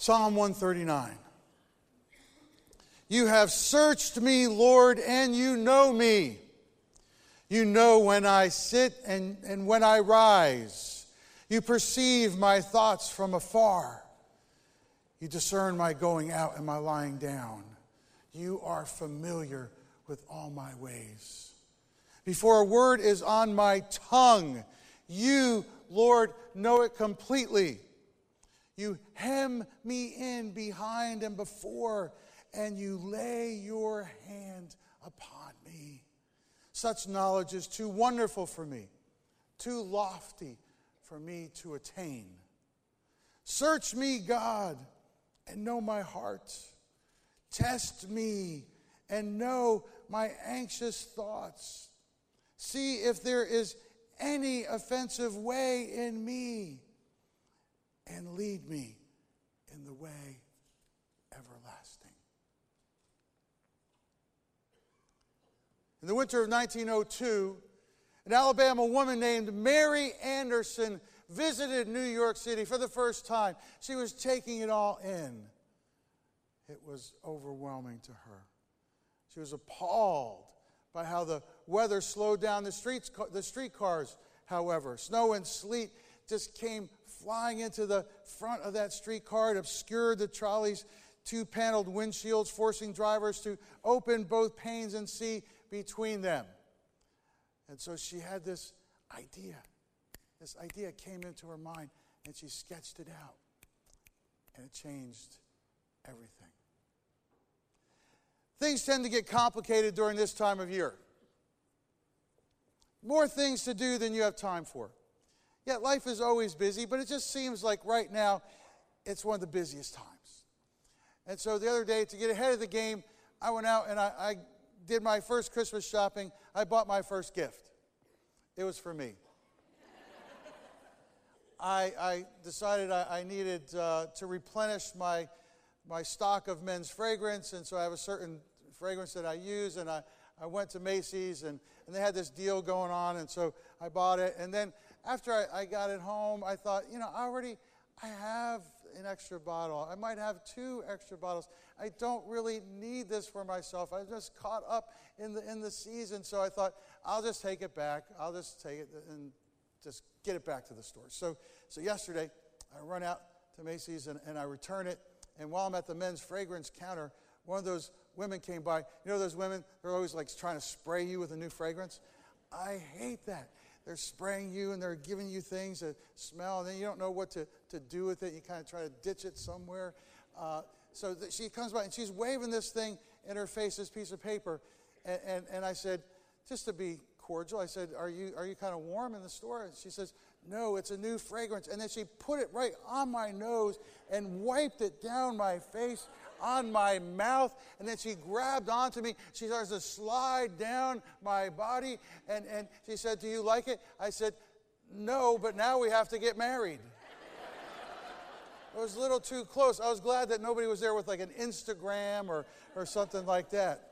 Psalm 139. You have searched me, Lord, and you know me. You know when I sit and, and when I rise. You perceive my thoughts from afar. You discern my going out and my lying down. You are familiar with all my ways. Before a word is on my tongue, you, Lord, know it completely. You hem me in behind and before, and you lay your hand upon me. Such knowledge is too wonderful for me, too lofty for me to attain. Search me, God, and know my heart. Test me and know my anxious thoughts. See if there is any offensive way in me, and lead me in the way everlasting. In the winter of 1902, an Alabama woman named Mary Anderson visited New York City for the first time. She was taking it all in. It was overwhelming to her. She was appalled by how the weather slowed down the streets, the streetcars, however. Snow and sleet just came flying into the front of that streetcar. It obscured the trolley's two paneled windshields, forcing drivers to open both panes and see between them. And so she had this idea. This idea came into her mind, and she sketched it out. And it changed everything. Things tend to get complicated during this time of year. More things to do than you have time for. Yet life is always busy, but it just seems like right now it's one of the busiest times. And so the other day, to get ahead of the game, I went out and I, I did my first Christmas shopping. I bought my first gift. It was for me. I, I, decided I, I needed uh, to replenish my, my stock of men's fragrance, and so I have a certain fragrance that I use, and I, I went to Macy's, and, and they had this deal going on, and so I bought it. And then after I, I got it home, I thought, you know, I already, I have an extra bottle. I might have two extra bottles. I don't really need this for myself. I just caught up in the, in the season, so I thought, I'll just take it back. I'll just take it and just get it back to the store. So, so yesterday, I run out to Macy's and, and I return it. And while I'm at the men's fragrance counter, one of those women came by. You know those women? They're always like trying to spray you with a new fragrance. I hate that. They're spraying you and they're giving you things that smell, and then you don't know what to, to do with it. You kind of try to ditch it somewhere. Uh, so she comes by and she's waving this thing in her face, this piece of paper. And, and, and I said, just to be cordial, I said, Are you, are you kind of warm in the store? And she says, No, it's a new fragrance. And then she put it right on my nose and wiped it down my face on my mouth. And then she grabbed onto me. She starts to slide down my body. And, and she said, Do you like it? I said, No, but now we have to get married. it was a little too close. I was glad that nobody was there with like an Instagram or, or something like that.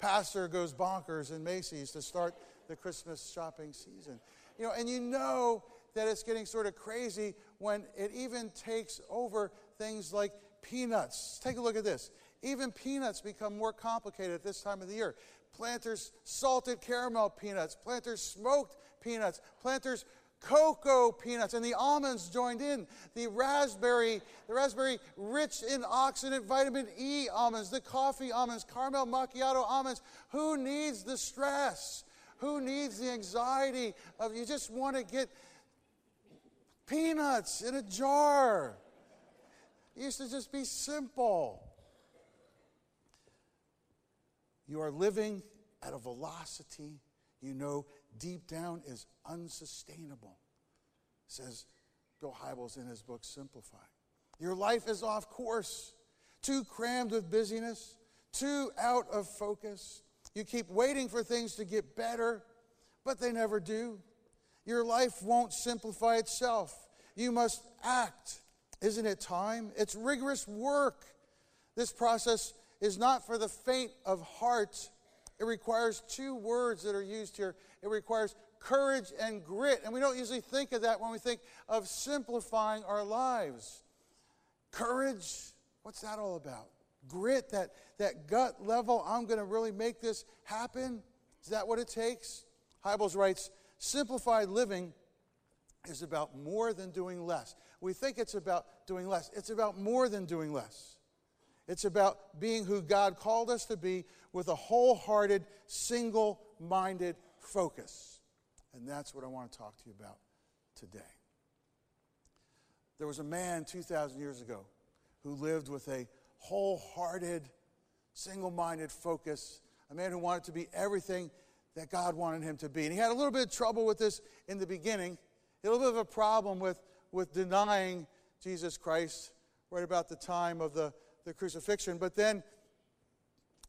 Pastor goes bonkers in Macy's to start the Christmas shopping season. You know, and you know that it's getting sort of crazy when it even takes over things like peanuts. Take a look at this. Even peanuts become more complicated at this time of the year. Planters salted caramel peanuts, planters smoked peanuts, planters cocoa peanuts, and the almonds joined in. The raspberry, the raspberry rich in oxidant vitamin E almonds, the coffee almonds, caramel macchiato almonds. Who needs the stress? Who needs the anxiety of you just want to get peanuts in a jar? It used to just be simple. You are living at a velocity you know deep down is unsustainable, says Bill Hybels in his book Simplify. Your life is off course, too crammed with busyness, too out of focus. You keep waiting for things to get better, but they never do. Your life won't simplify itself. You must act isn't it time? It's rigorous work. This process is not for the faint of heart. It requires two words that are used here it requires courage and grit. And we don't usually think of that when we think of simplifying our lives. Courage, what's that all about? Grit, that, that gut level, I'm going to really make this happen. Is that what it takes? Hybels writes, simplified living is about more than doing less. We think it's about doing less. It's about more than doing less. It's about being who God called us to be with a wholehearted, single minded focus. And that's what I want to talk to you about today. There was a man 2,000 years ago who lived with a wholehearted, single minded focus, a man who wanted to be everything that God wanted him to be. And he had a little bit of trouble with this in the beginning, a little bit of a problem with, with denying Jesus Christ right about the time of the, the crucifixion. But then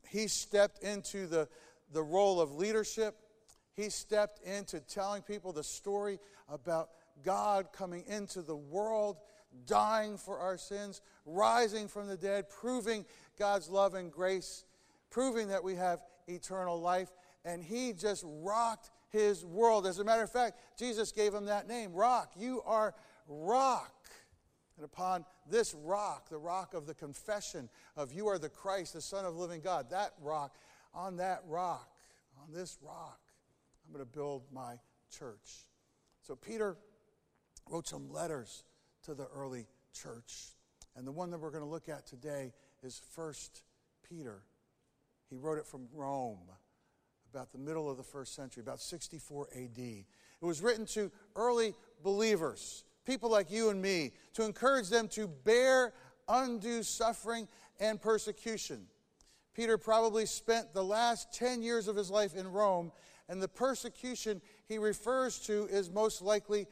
he stepped into the, the role of leadership. He stepped into telling people the story about God coming into the world, dying for our sins, rising from the dead, proving God's love and grace, proving that we have eternal life. And he just rocked his world. As a matter of fact, Jesus gave him that name Rock. You are rock. And upon this rock, the rock of the confession of you are the Christ, the Son of the living God, that rock, on that rock, on this rock, I'm going to build my church. So Peter wrote some letters to the early church. And the one that we're going to look at today is First Peter. He wrote it from Rome about the middle of the first century, about 64 AD. It was written to early believers, people like you and me, to encourage them to bear undue suffering and persecution. Peter probably spent the last 10 years of his life in Rome, and the persecution he refers to is most likely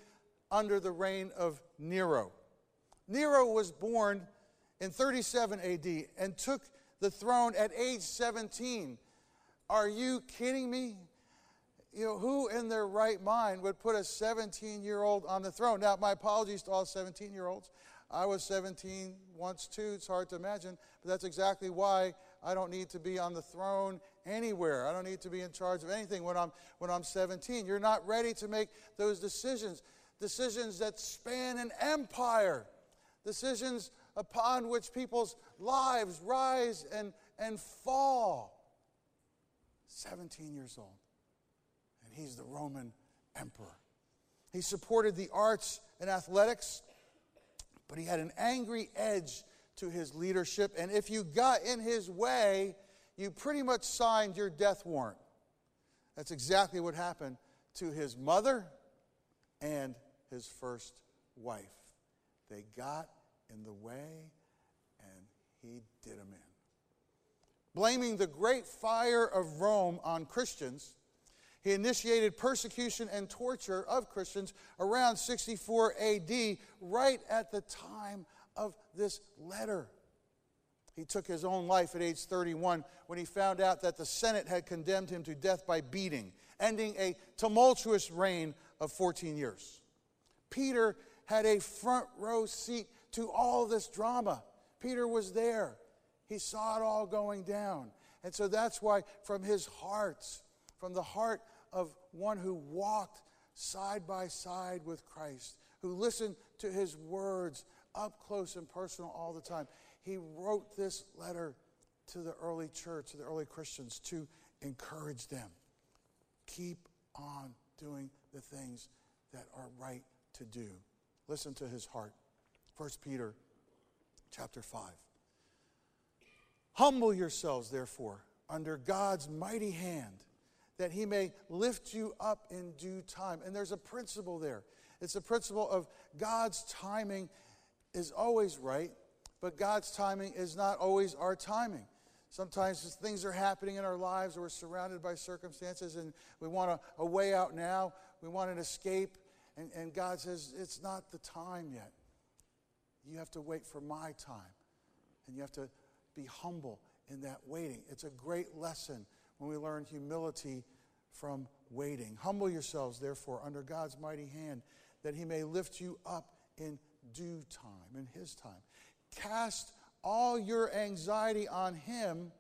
under the reign of Nero. Nero was born in 37 AD and took the throne at age 17. Are you kidding me? You know, who in their right mind would put a 17 year old on the throne? Now, my apologies to all 17 year olds. I was 17 once too. It's hard to imagine, but that's exactly why I don't need to be on the throne anywhere. I don't need to be in charge of anything when I'm, when I'm 17. You're not ready to make those decisions decisions that span an empire, decisions upon which people's lives rise and, and fall. 17 years old, and he's the Roman emperor. He supported the arts and athletics, but he had an angry edge to his leadership, and if you got in his way, you pretty much signed your death warrant. That's exactly what happened to his mother and his first wife. They got in the way and he did them in. Blaming the great fire of Rome on Christians, he initiated persecution and torture of Christians around 64 AD, right at the time of this letter. He took his own life at age 31 when he found out that the Senate had condemned him to death by beating, ending a tumultuous reign of 14 years. Peter had a front row seat to all this drama. Peter was there. He saw it all going down. And so that's why, from his heart, from the heart of one who walked side by side with Christ, who listened to his words up close and personal all the time, he wrote this letter to the early church, to the early Christians, to encourage them. Keep on doing the things that are right to do. Listen to his heart. 1 Peter chapter 5. Humble yourselves, therefore, under God's mighty hand, that he may lift you up in due time. And there's a principle there. It's a principle of God's timing is always right, but God's timing is not always our timing. Sometimes things are happening in our lives, or we're surrounded by circumstances, and we want a, a way out now. We want an escape. And, and God says, It's not the time yet. You have to wait for my time. And you have to be humble in that waiting. It's a great lesson when we learn humility from waiting. Humble yourselves, therefore, under God's mighty hand, that he may lift you up in due time, in his time. Cast all your anxiety on him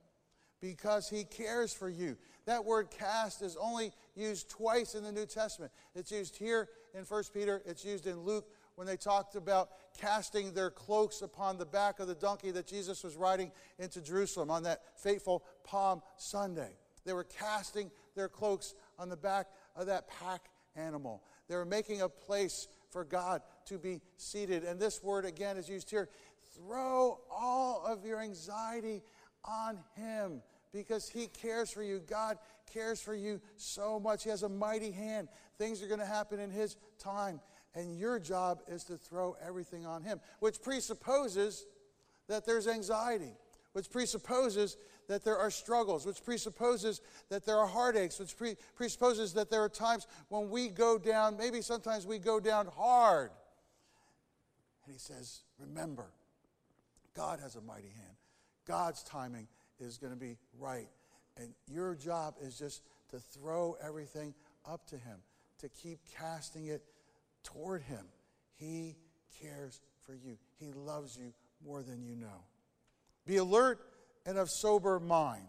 because he cares for you. That word cast is only used twice in the New Testament. It's used here in 1 Peter, it's used in Luke when they talked about casting their cloaks upon the back of the donkey that Jesus was riding into Jerusalem on that fateful Palm Sunday. They were casting their cloaks on the back of that pack animal. They were making a place for God to be seated. And this word again is used here throw all of your anxiety on Him because He cares for you. God cares for you so much. He has a mighty hand. Things are going to happen in His time. And your job is to throw everything on Him, which presupposes that there's anxiety, which presupposes that there are struggles, which presupposes that there are heartaches, which pre- presupposes that there are times when we go down, maybe sometimes we go down hard. And He says, Remember, God has a mighty hand. God's timing is going to be right. And your job is just to throw everything up to Him, to keep casting it toward Him. He cares for you, He loves you more than you know. Be alert and of sober mind.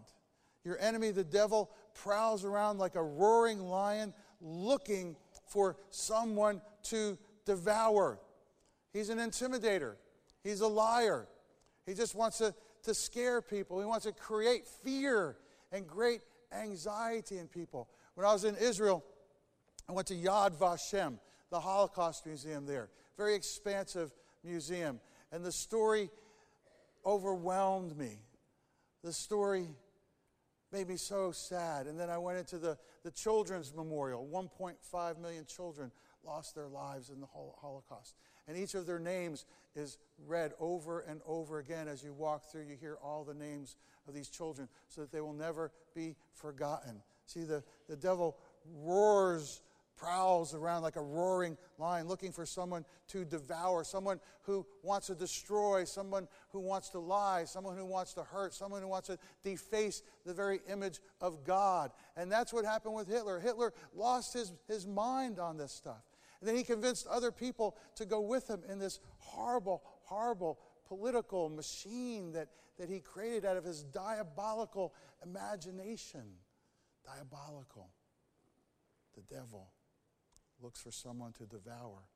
Your enemy, the devil, prowls around like a roaring lion looking for someone to devour. He's an intimidator, he's a liar. He just wants to to scare people. He wants to create fear and great anxiety in people. When I was in Israel, I went to Yad Vashem, the Holocaust Museum there. Very expansive museum. And the story overwhelmed me. The story made me so sad. And then I went into the, the Children's Memorial. 1.5 million children lost their lives in the Holocaust. And each of their names is read over and over again as you walk through. You hear all the names of these children so that they will never be forgotten. See, the, the devil roars, prowls around like a roaring lion, looking for someone to devour, someone who wants to destroy, someone who wants to lie, someone who wants to hurt, someone who wants to deface the very image of God. And that's what happened with Hitler. Hitler lost his, his mind on this stuff. And then he convinced other people to go with him in this horrible, horrible political machine that, that he created out of his diabolical imagination. Diabolical. The devil looks for someone to devour.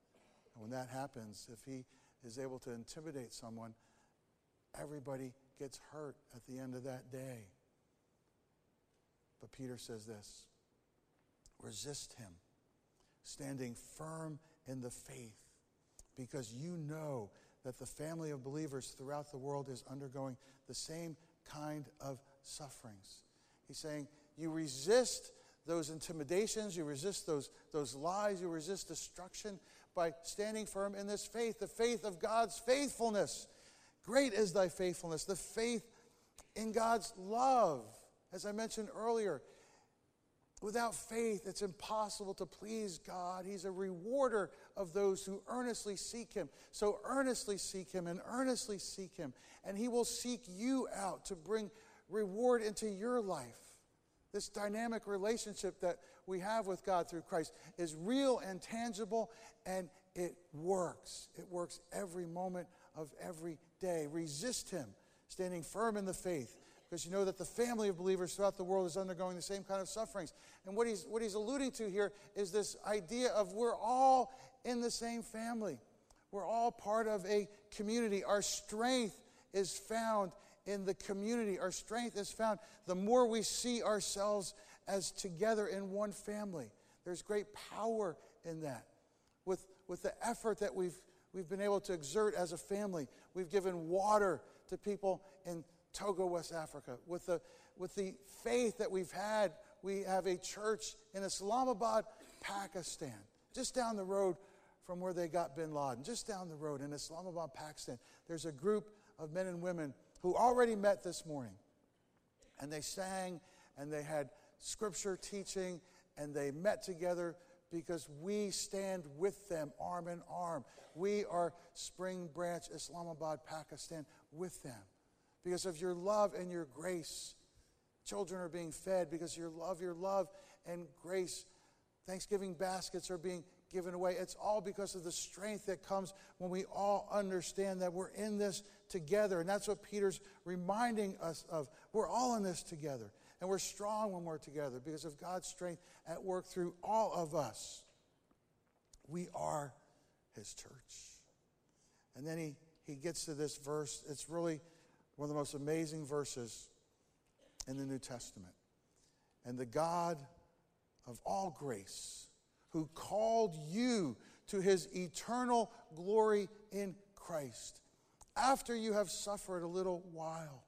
And when that happens, if he is able to intimidate someone, everybody gets hurt at the end of that day. But Peter says this resist him standing firm in the faith because you know that the family of believers throughout the world is undergoing the same kind of sufferings. He's saying, You resist those intimidations, you resist those, those lies, you resist destruction by standing firm in this faith, the faith of God's faithfulness. Great is thy faithfulness, the faith in God's love. As I mentioned earlier, Without faith, it's impossible to please God. He's a rewarder of those who earnestly seek Him. So earnestly seek Him and earnestly seek Him. And He will seek you out to bring reward into your life. This dynamic relationship that we have with God through Christ is real and tangible, and it works. It works every moment of every day. Resist Him, standing firm in the faith because you know that the family of believers throughout the world is undergoing the same kind of sufferings. And what he's, what he's alluding to here is this idea of we're all in the same family, we're all part of a community. Our strength is found in the community, our strength is found the more we see ourselves as together in one family. There's great power in that. With, with the effort that we've, we've been able to exert as a family, we've given water to people in Togo, West Africa. With the, with the faith that we've had, we have a church in Islamabad, Pakistan, just down the road from where they got bin Laden, just down the road in Islamabad, Pakistan. There's a group of men and women who already met this morning. And they sang and they had scripture teaching and they met together because we stand with them arm in arm. We are Spring Branch, Islamabad, Pakistan, with them because of your love and your grace. Children are being fed because your love, your love and grace. Thanksgiving baskets are being given away. It's all because of the strength that comes when we all understand that we're in this together. And that's what Peter's reminding us of. We're all in this together. And we're strong when we're together because of God's strength at work through all of us. We are his church. And then he, he gets to this verse. It's really one of the most amazing verses in the New Testament. And the God of all grace, who called you to his eternal glory in Christ, after you have suffered a little while,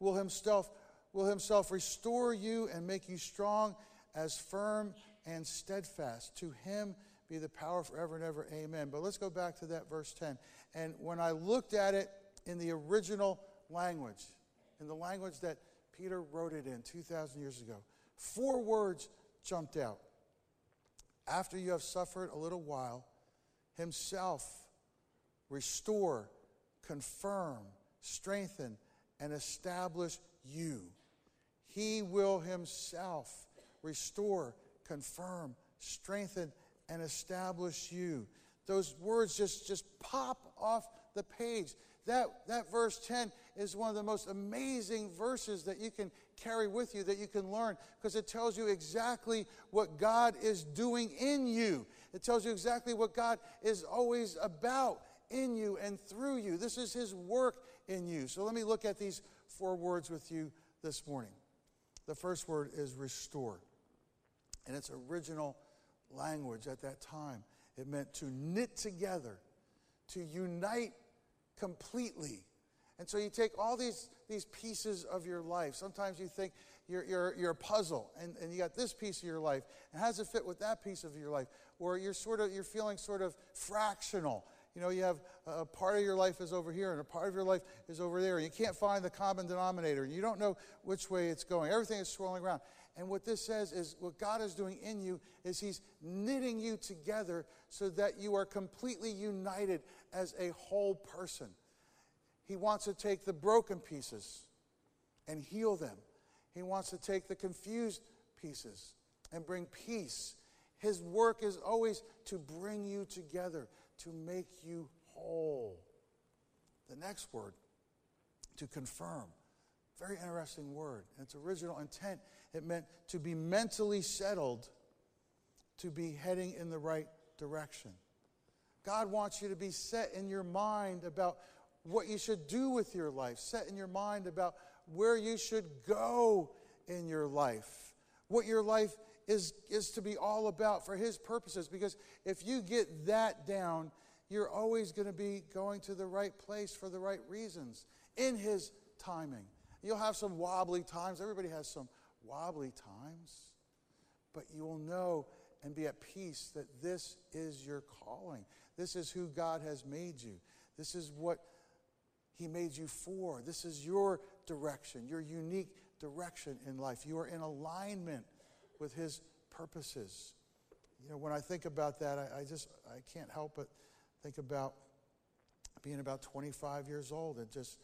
will himself, will himself restore you and make you strong as firm and steadfast. To him be the power forever and ever. Amen. But let's go back to that verse 10. And when I looked at it in the original language, in the language that Peter wrote it in 2,000 years ago, four words jumped out. After you have suffered a little while, himself restore, confirm, strengthen, and establish you. He will himself restore, confirm, strengthen, and establish you. Those words just, just pop off the page. That, that verse 10 is one of the most amazing verses that you can carry with you, that you can learn, because it tells you exactly what God is doing in you. It tells you exactly what God is always about in you and through you. This is His work in you. So let me look at these four words with you this morning. The first word is restore. In its original language at that time, it meant to knit together, to unite completely. And so you take all these, these pieces of your life. Sometimes you think you're, you're, you're a puzzle and, and you got this piece of your life. And how does it fit with that piece of your life? Or you're sort of, you're feeling sort of fractional. You know, you have a part of your life is over here and a part of your life is over there. And you can't find the common denominator. And you don't know which way it's going. Everything is swirling around. And what this says is what God is doing in you is He's knitting you together so that you are completely united as a whole person. He wants to take the broken pieces and heal them. He wants to take the confused pieces and bring peace. His work is always to bring you together, to make you whole. The next word, to confirm. Very interesting word. Its original intent, it meant to be mentally settled, to be heading in the right direction. God wants you to be set in your mind about what you should do with your life, set in your mind about where you should go in your life, what your life is, is to be all about for His purposes. Because if you get that down, you're always going to be going to the right place for the right reasons in His timing. You'll have some wobbly times. Everybody has some wobbly times. But you will know and be at peace that this is your calling. This is who God has made you. This is what he made you for. This is your direction, your unique direction in life. You are in alignment with His purposes. You know, when I think about that, I, I just I can't help but think about being about 25 years old and just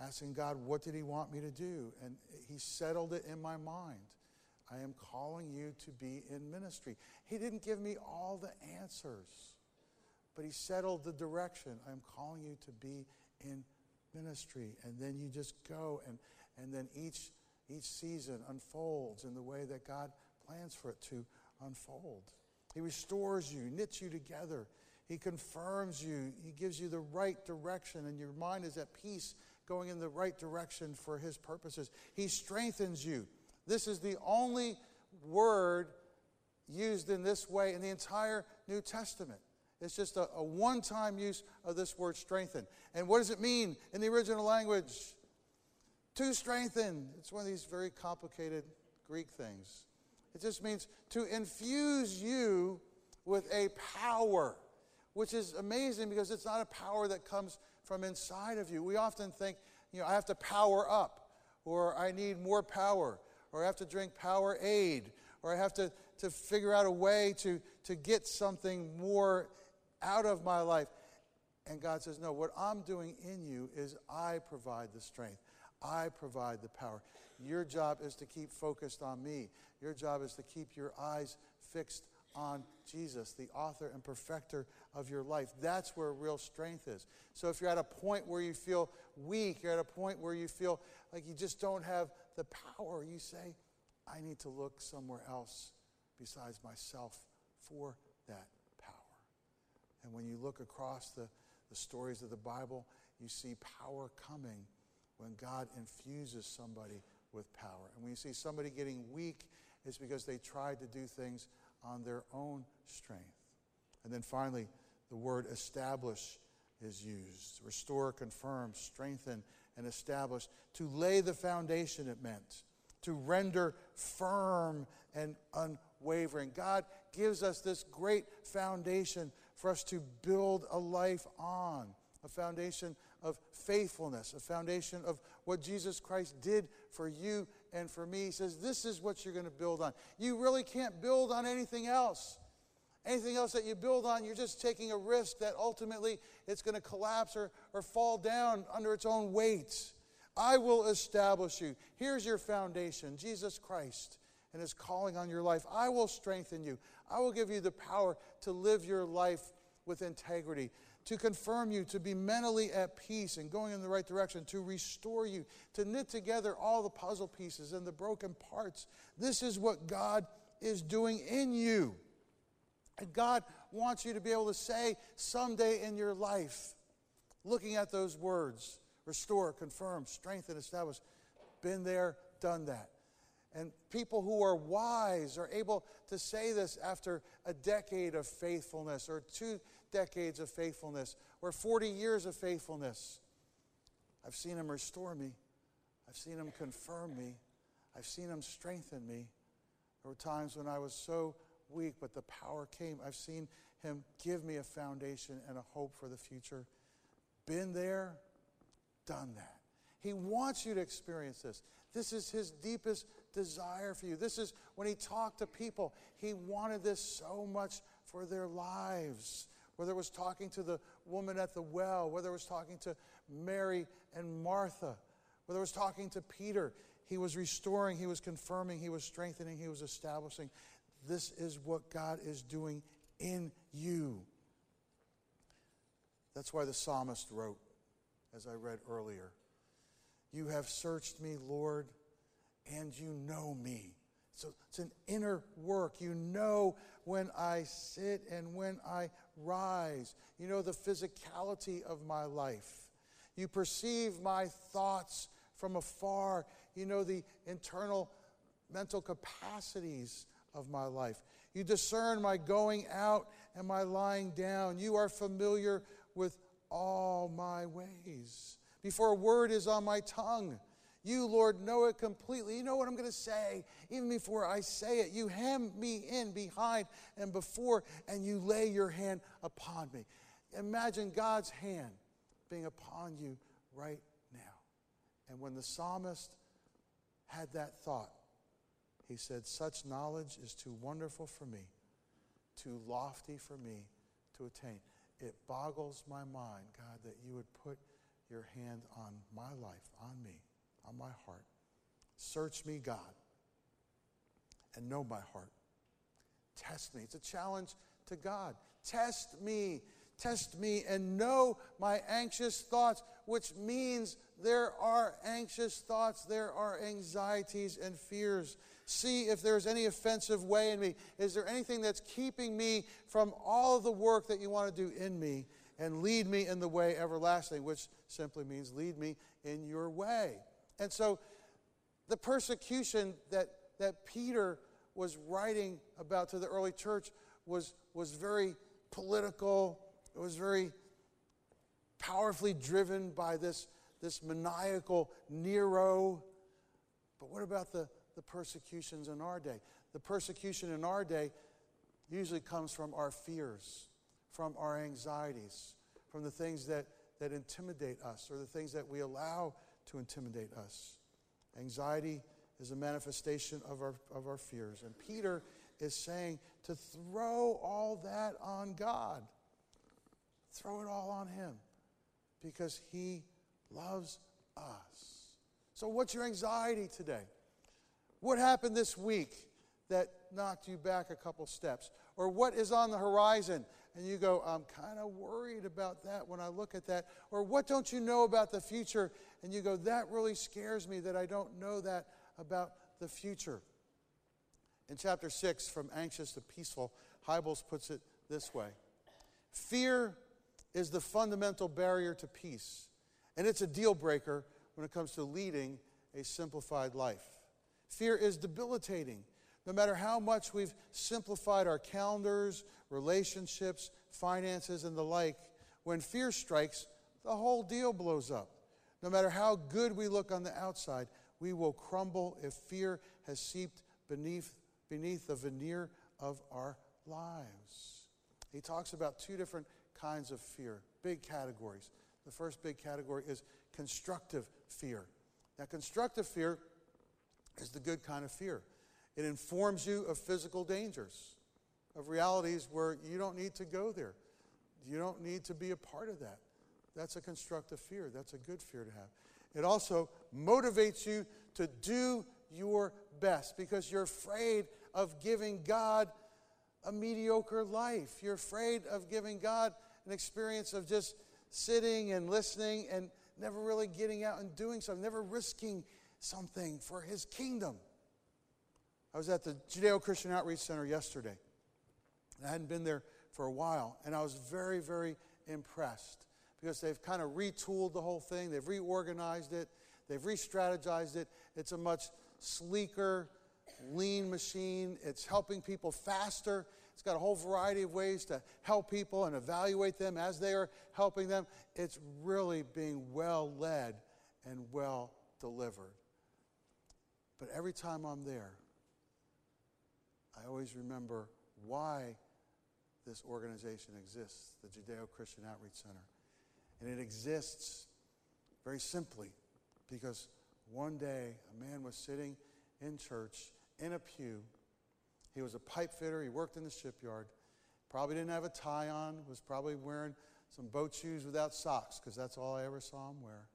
asking God, what did He want me to do? And He settled it in my mind. I am calling you to be in ministry. He didn't give me all the answers, but He settled the direction. I'm calling you to be in ministry. And then you just go, and, and then each, each season unfolds in the way that God plans for it to unfold. He restores you, knits you together. He confirms you. He gives you the right direction, and your mind is at peace, going in the right direction for His purposes. He strengthens you. This is the only word used in this way in the entire New Testament. It's just a, a one time use of this word strengthen. And what does it mean in the original language? To strengthen. It's one of these very complicated Greek things. It just means to infuse you with a power, which is amazing because it's not a power that comes from inside of you. We often think, you know, I have to power up, or I need more power, or I have to drink Powerade, or I have to, to figure out a way to, to get something more out of my life. And God says, No, what I'm doing in you is I provide the strength, I provide the power. Your job is to keep focused on me. Your job is to keep your eyes fixed on Jesus, the author and perfecter of your life. That's where real strength is. So if you're at a point where you feel weak, you're at a point where you feel like you just don't have the power, you say, I need to look somewhere else besides myself for that And when you look across the, the stories of the Bible, you see power coming when God infuses somebody with power. And when you see somebody getting weak, it's because they tried to do things on their own strength. And then finally, the word establish is used. Restore, confirm, strengthen, and establish. To lay the foundation, it meant. To render firm and unwavering. God gives us this great foundation for us to build a life on a foundation of faithfulness, a foundation of what Jesus Christ did for you and for me. He says, This is what you're going to build on. You really can't build on anything else. Anything else that you build on, you're just taking a risk that ultimately it's going to collapse or, or fall down under its own weight. I will establish you. Here's your foundation Jesus Christ and his calling on your life. I will strengthen you. I will give you the power to live your life with integrity to confirm you, to be mentally at peace and going in the right direction, to restore you, to knit together all the puzzle pieces and the broken parts. This is what God is doing in you. And God wants you to be able to say someday in your life, looking at those words restore, confirm, strengthen, establish. Been there, done that. And people who are wise are able to say this after a decade of faithfulness or two decades of faithfulness or 40 years of faithfulness. I've seen him restore me. I've seen him confirm me. I've seen him strengthen me. There were times when I was so weak, but the power came. I've seen him give me a foundation and a hope for the future. Been there, done that. He wants you to experience this. This is his deepest desire for you. This is when he talked to people, he wanted this so much for their lives whether it was talking to the woman at the well, whether it was talking to Mary and Martha, whether it was talking to Peter, he was restoring, he was confirming, he was strengthening, he was establishing. This is what God is doing in you. That's why the psalmist wrote, as I read earlier, You have searched me, Lord, and you know me. So it's an inner work. You know when I sit and when I rise. You know the physicality of my life. You perceive my thoughts from afar. You know the internal mental capacities of my life. You discern my going out and my lying down. You are familiar with all my ways. Before a word is on my tongue, you, Lord, know it completely. You know what I'm going to say even before I say it. You hem me in behind and before, and you lay your hand upon me. Imagine God's hand being upon you right now. And when the psalmist had that thought, he said, Such knowledge is too wonderful for me, too lofty for me to attain. It boggles my mind, God, that you would put your hand on my life, on me on my heart. Search me, God, and know my heart. Test me. It's a challenge to God. Test me. Test me and know my anxious thoughts, which means there are anxious thoughts, there are anxieties and fears. See if there's any offensive way in me. Is there anything that's keeping me from all of the work that you want to do in me? And lead me in the way everlasting, which simply means lead me in your way. And so the persecution that, that Peter was writing about to the early church was, was very political, it was very powerfully driven by this, this maniacal Nero. But what about the, the persecutions in our day? The persecution in our day usually comes from our fears, from our anxieties, from the things that, that intimidate us or the things that we allow to intimidate us. Anxiety is a manifestation of our, of our fears. And Peter is saying to throw all that on God. Throw it all on Him because He loves us. So, what's your anxiety today? What happened this week that knocked you back a couple steps? Or what is on the horizon and you go, I'm kind of worried about that when I look at that. Or what don't you know about the future? And you go, that really scares me that I don't know that about the future. In chapter 6, From Anxious to Peaceful, Hybels puts it this way Fear is the fundamental barrier to peace, and it's a deal breaker when it comes to leading a simplified life. Fear is debilitating. No matter how much we've simplified our calendars, relationships, finances, and the like, when fear strikes, the whole deal blows up. No matter how good we look on the outside, we will crumble if fear has seeped beneath, beneath the veneer of our lives. He talks about two different kinds of fear, big categories. The first big category is constructive fear. Now, constructive fear is the good kind of fear. It informs you of physical dangers, of realities where you don't need to go there. You don't need to be a part of that. That's a constructive fear. That's a good fear to have. It also motivates you to do your best because you're afraid of giving God a mediocre life. You're afraid of giving God an experience of just sitting and listening and never really getting out and doing something, never risking something for His kingdom. I was at the Judeo Christian Outreach Center yesterday. I hadn't been there for a while, and I was very, very impressed because they've kind of retooled the whole thing, they've reorganized it, they've re strategized it. It's a much sleeker, lean machine. It's helping people faster. It's got a whole variety of ways to help people and evaluate them as they are helping them. It's really being well led and well delivered. But every time I'm there, I always remember why this organization exists, the Judeo Christian Outreach Center. And it exists very simply because one day a man was sitting in church in a pew. He was a pipe fitter, he worked in the shipyard, probably didn't have a tie on, was probably wearing some boat shoes without socks because that's all I ever saw him wear.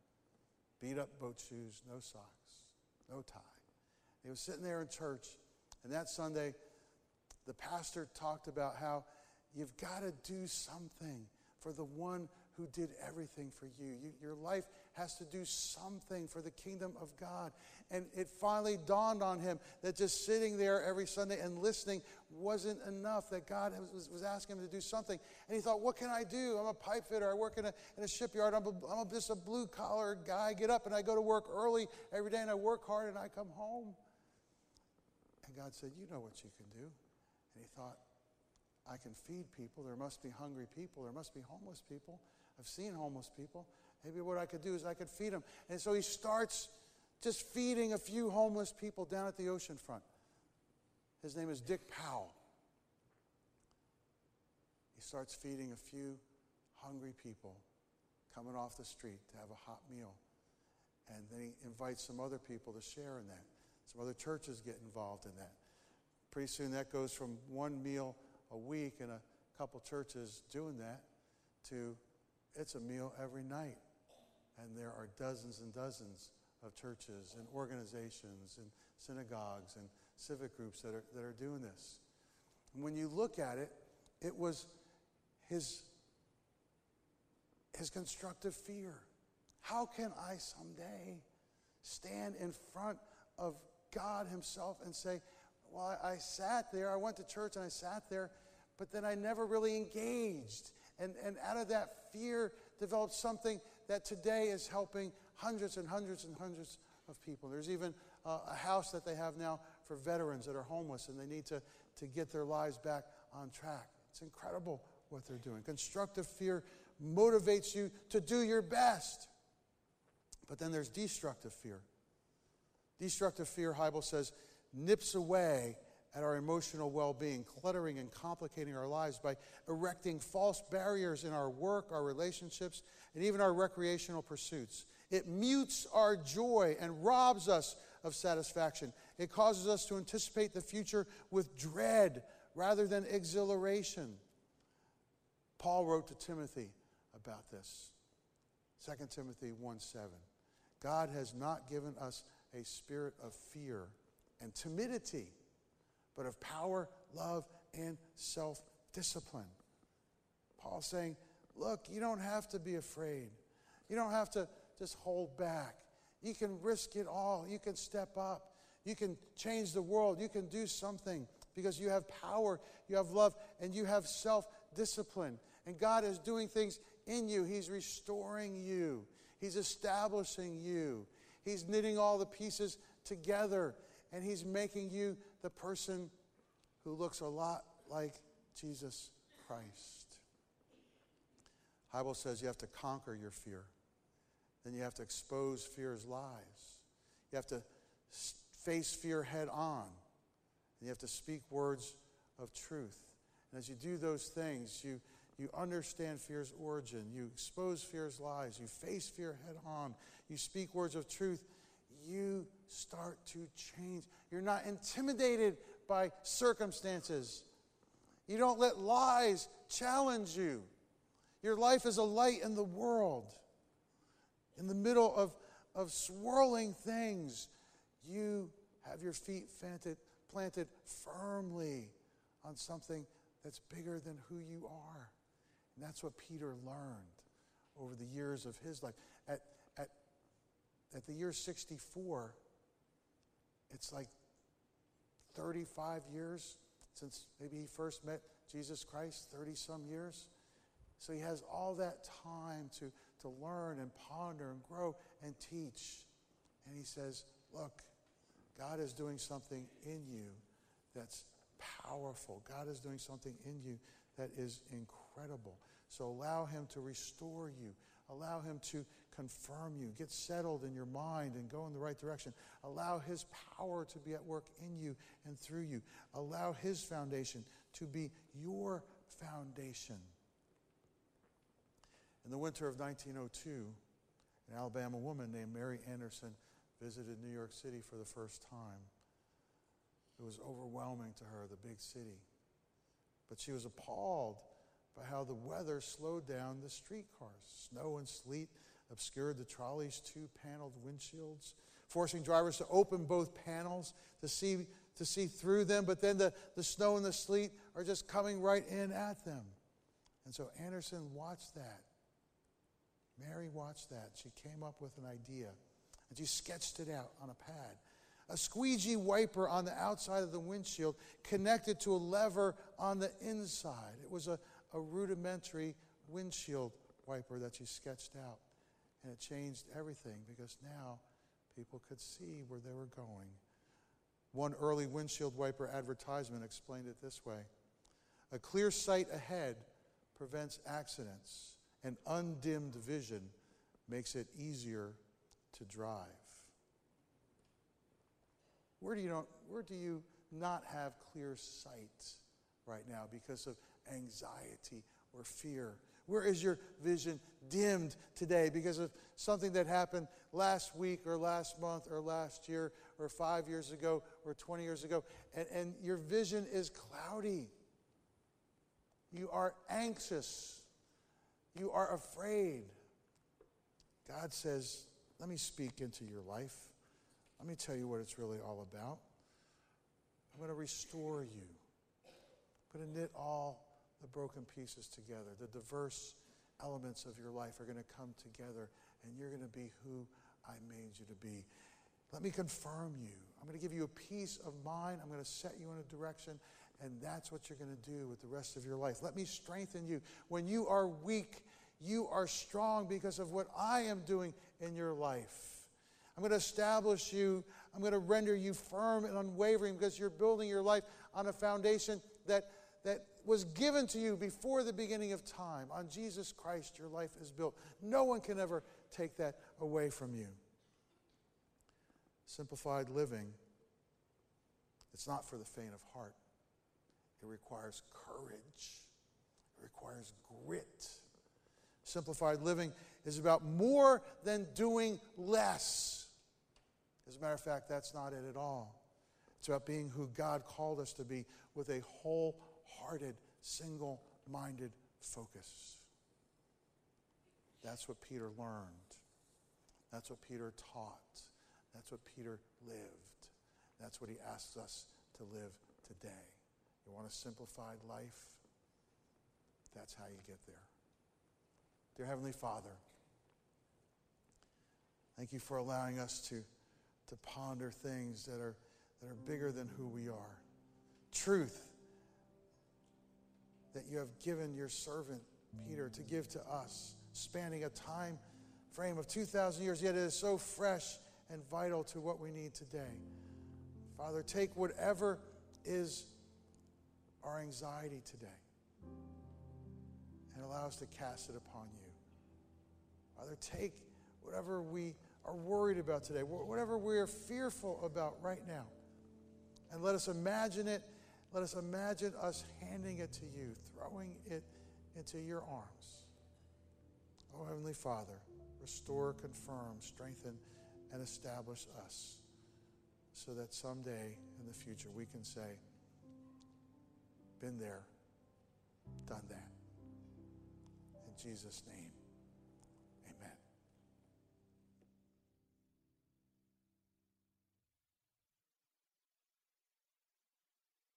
Beat up boat shoes, no socks, no tie. He was sitting there in church, and that Sunday, the pastor talked about how you've got to do something for the one who did everything for you. you. Your life has to do something for the kingdom of God. And it finally dawned on him that just sitting there every Sunday and listening wasn't enough, that God was, was asking him to do something. And he thought, What can I do? I'm a pipe fitter. I work in a, in a shipyard. I'm, a, I'm just a blue collar guy. I get up and I go to work early every day and I work hard and I come home. And God said, You know what you can do. And he thought, I can feed people. There must be hungry people. There must be homeless people. I've seen homeless people. Maybe what I could do is I could feed them. And so he starts just feeding a few homeless people down at the ocean front. His name is Dick Powell. He starts feeding a few hungry people coming off the street to have a hot meal. And then he invites some other people to share in that. Some other churches get involved in that. Pretty soon that goes from one meal a week in a couple churches doing that to it's a meal every night. And there are dozens and dozens of churches and organizations and synagogues and civic groups that are, that are doing this. And when you look at it, it was his, his constructive fear. How can I someday stand in front of God Himself and say, Well, I, I sat there, I went to church and I sat there, but then I never really engaged. And, and out of that fear developed something that today is helping hundreds and hundreds and hundreds of people. There's even uh, a house that they have now for veterans that are homeless and they need to, to get their lives back on track. It's incredible what they're doing. Constructive fear motivates you to do your best. But then there's destructive fear. Destructive fear, Hybel says, nips away at our emotional well being, cluttering and complicating our lives by erecting false barriers in our work, our relationships, and even our recreational pursuits. It mutes our joy and robs us of satisfaction. It causes us to anticipate the future with dread rather than exhilaration. Paul wrote to Timothy about this. 2 Timothy 1 7. God has not given us a spirit of fear and timidity but of power, love, and self discipline. Paul's saying, look, you don't have to be afraid. You don't have to just hold back. You can risk it all. You can step up. You can change the world. You can do something because you have power, you have love, and you have self discipline. And God is doing things in you. He's restoring you, He's establishing you, He's knitting all the pieces together, and He's making you the person who looks a lot like Jesus Christ. Bible says you have to conquer your fear. Then you have to expose fear's lies. You have to face fear head on. And you have to speak words of truth. And as you do those things, you, you understand fear's origin. You expose fear's lies. You face fear head on. You speak words of truth. You start to change. You're not intimidated by circumstances. You don't let lies challenge you. Your life is a light in the world. In the middle of, of swirling things, you have your feet planted, planted firmly on something that's bigger than who you are. And that's what Peter learned over the years of his life. At, at, the year 64, it's like 35 years since maybe he first met Jesus Christ, 30 some years. So he has all that time to, to learn and ponder and grow and teach. And he says, Look, God is doing something in you that's powerful. God is doing something in you that is incredible. So allow Him to restore you. Allow Him to confirm you. Get settled in your mind and go in the right direction. Allow His power to be at work in you and through you. Allow His foundation to be your foundation. In the winter of 1902, an Alabama woman named Mary Anderson visited New York City for the first time. It was overwhelming to her, the big city. But she was appalled by how the weather slowed down the streetcars. Snow and sleet obscured the trolley's two paneled windshields, forcing drivers to open both panels to see, to see through them. But then the, the snow and the sleet are just coming right in at them. And so Anderson watched that. Mary watched that. She came up with an idea and she sketched it out on a pad a squeegee wiper on the outside of the windshield connected to a lever on the inside. It was a, a rudimentary windshield wiper that she sketched out. And it changed everything because now people could see where they were going. One early windshield wiper advertisement explained it this way A clear sight ahead prevents accidents, and undimmed vision makes it easier to drive. Where do you, not, where do you not have clear sight right now because of anxiety or fear? Where is your vision dimmed today because of something that happened last week or last month or last year or five years ago or 20 years ago? And, and your vision is cloudy. You are anxious. You are afraid. God says, Let me speak into your life. Let me tell you what it's really all about. I'm going to restore you. I'm going to knit all the broken pieces together. The diverse elements of your life are going to come together, and you're going to be who I made you to be. Let me confirm you. I'm going to give you a peace of mind. I'm going to set you in a direction, and that's what you're going to do with the rest of your life. Let me strengthen you. When you are weak, you are strong because of what I am doing in your life. I'm going to establish you. I'm going to render you firm and unwavering because you're building your life on a foundation that, that was given to you before the beginning of time. On Jesus Christ, your life is built. No one can ever take that away from you. Simplified living, it's not for the faint of heart. It requires courage, it requires grit. Simplified living is about more than doing less. As a matter of fact, that's not it at all. It's about being who God called us to be with a wholehearted, single minded focus. That's what Peter learned. That's what Peter taught. That's what Peter lived. That's what he asks us to live today. You want a simplified life? That's how you get there. Dear Heavenly Father, thank you for allowing us to to ponder things that are, that are bigger than who we are. Truth that you have given your servant Peter to give to us, spanning a time frame of 2,000 years, yet it is so fresh and vital to what we need today. Father, take whatever is our anxiety today and allow us to cast it upon you. Father, take whatever we are worried about today, whatever we are fearful about right now, and let us imagine it. Let us imagine us handing it to you, throwing it into your arms. Oh, Heavenly Father, restore, confirm, strengthen, and establish us so that someday in the future we can say, been there, done that. In Jesus' name.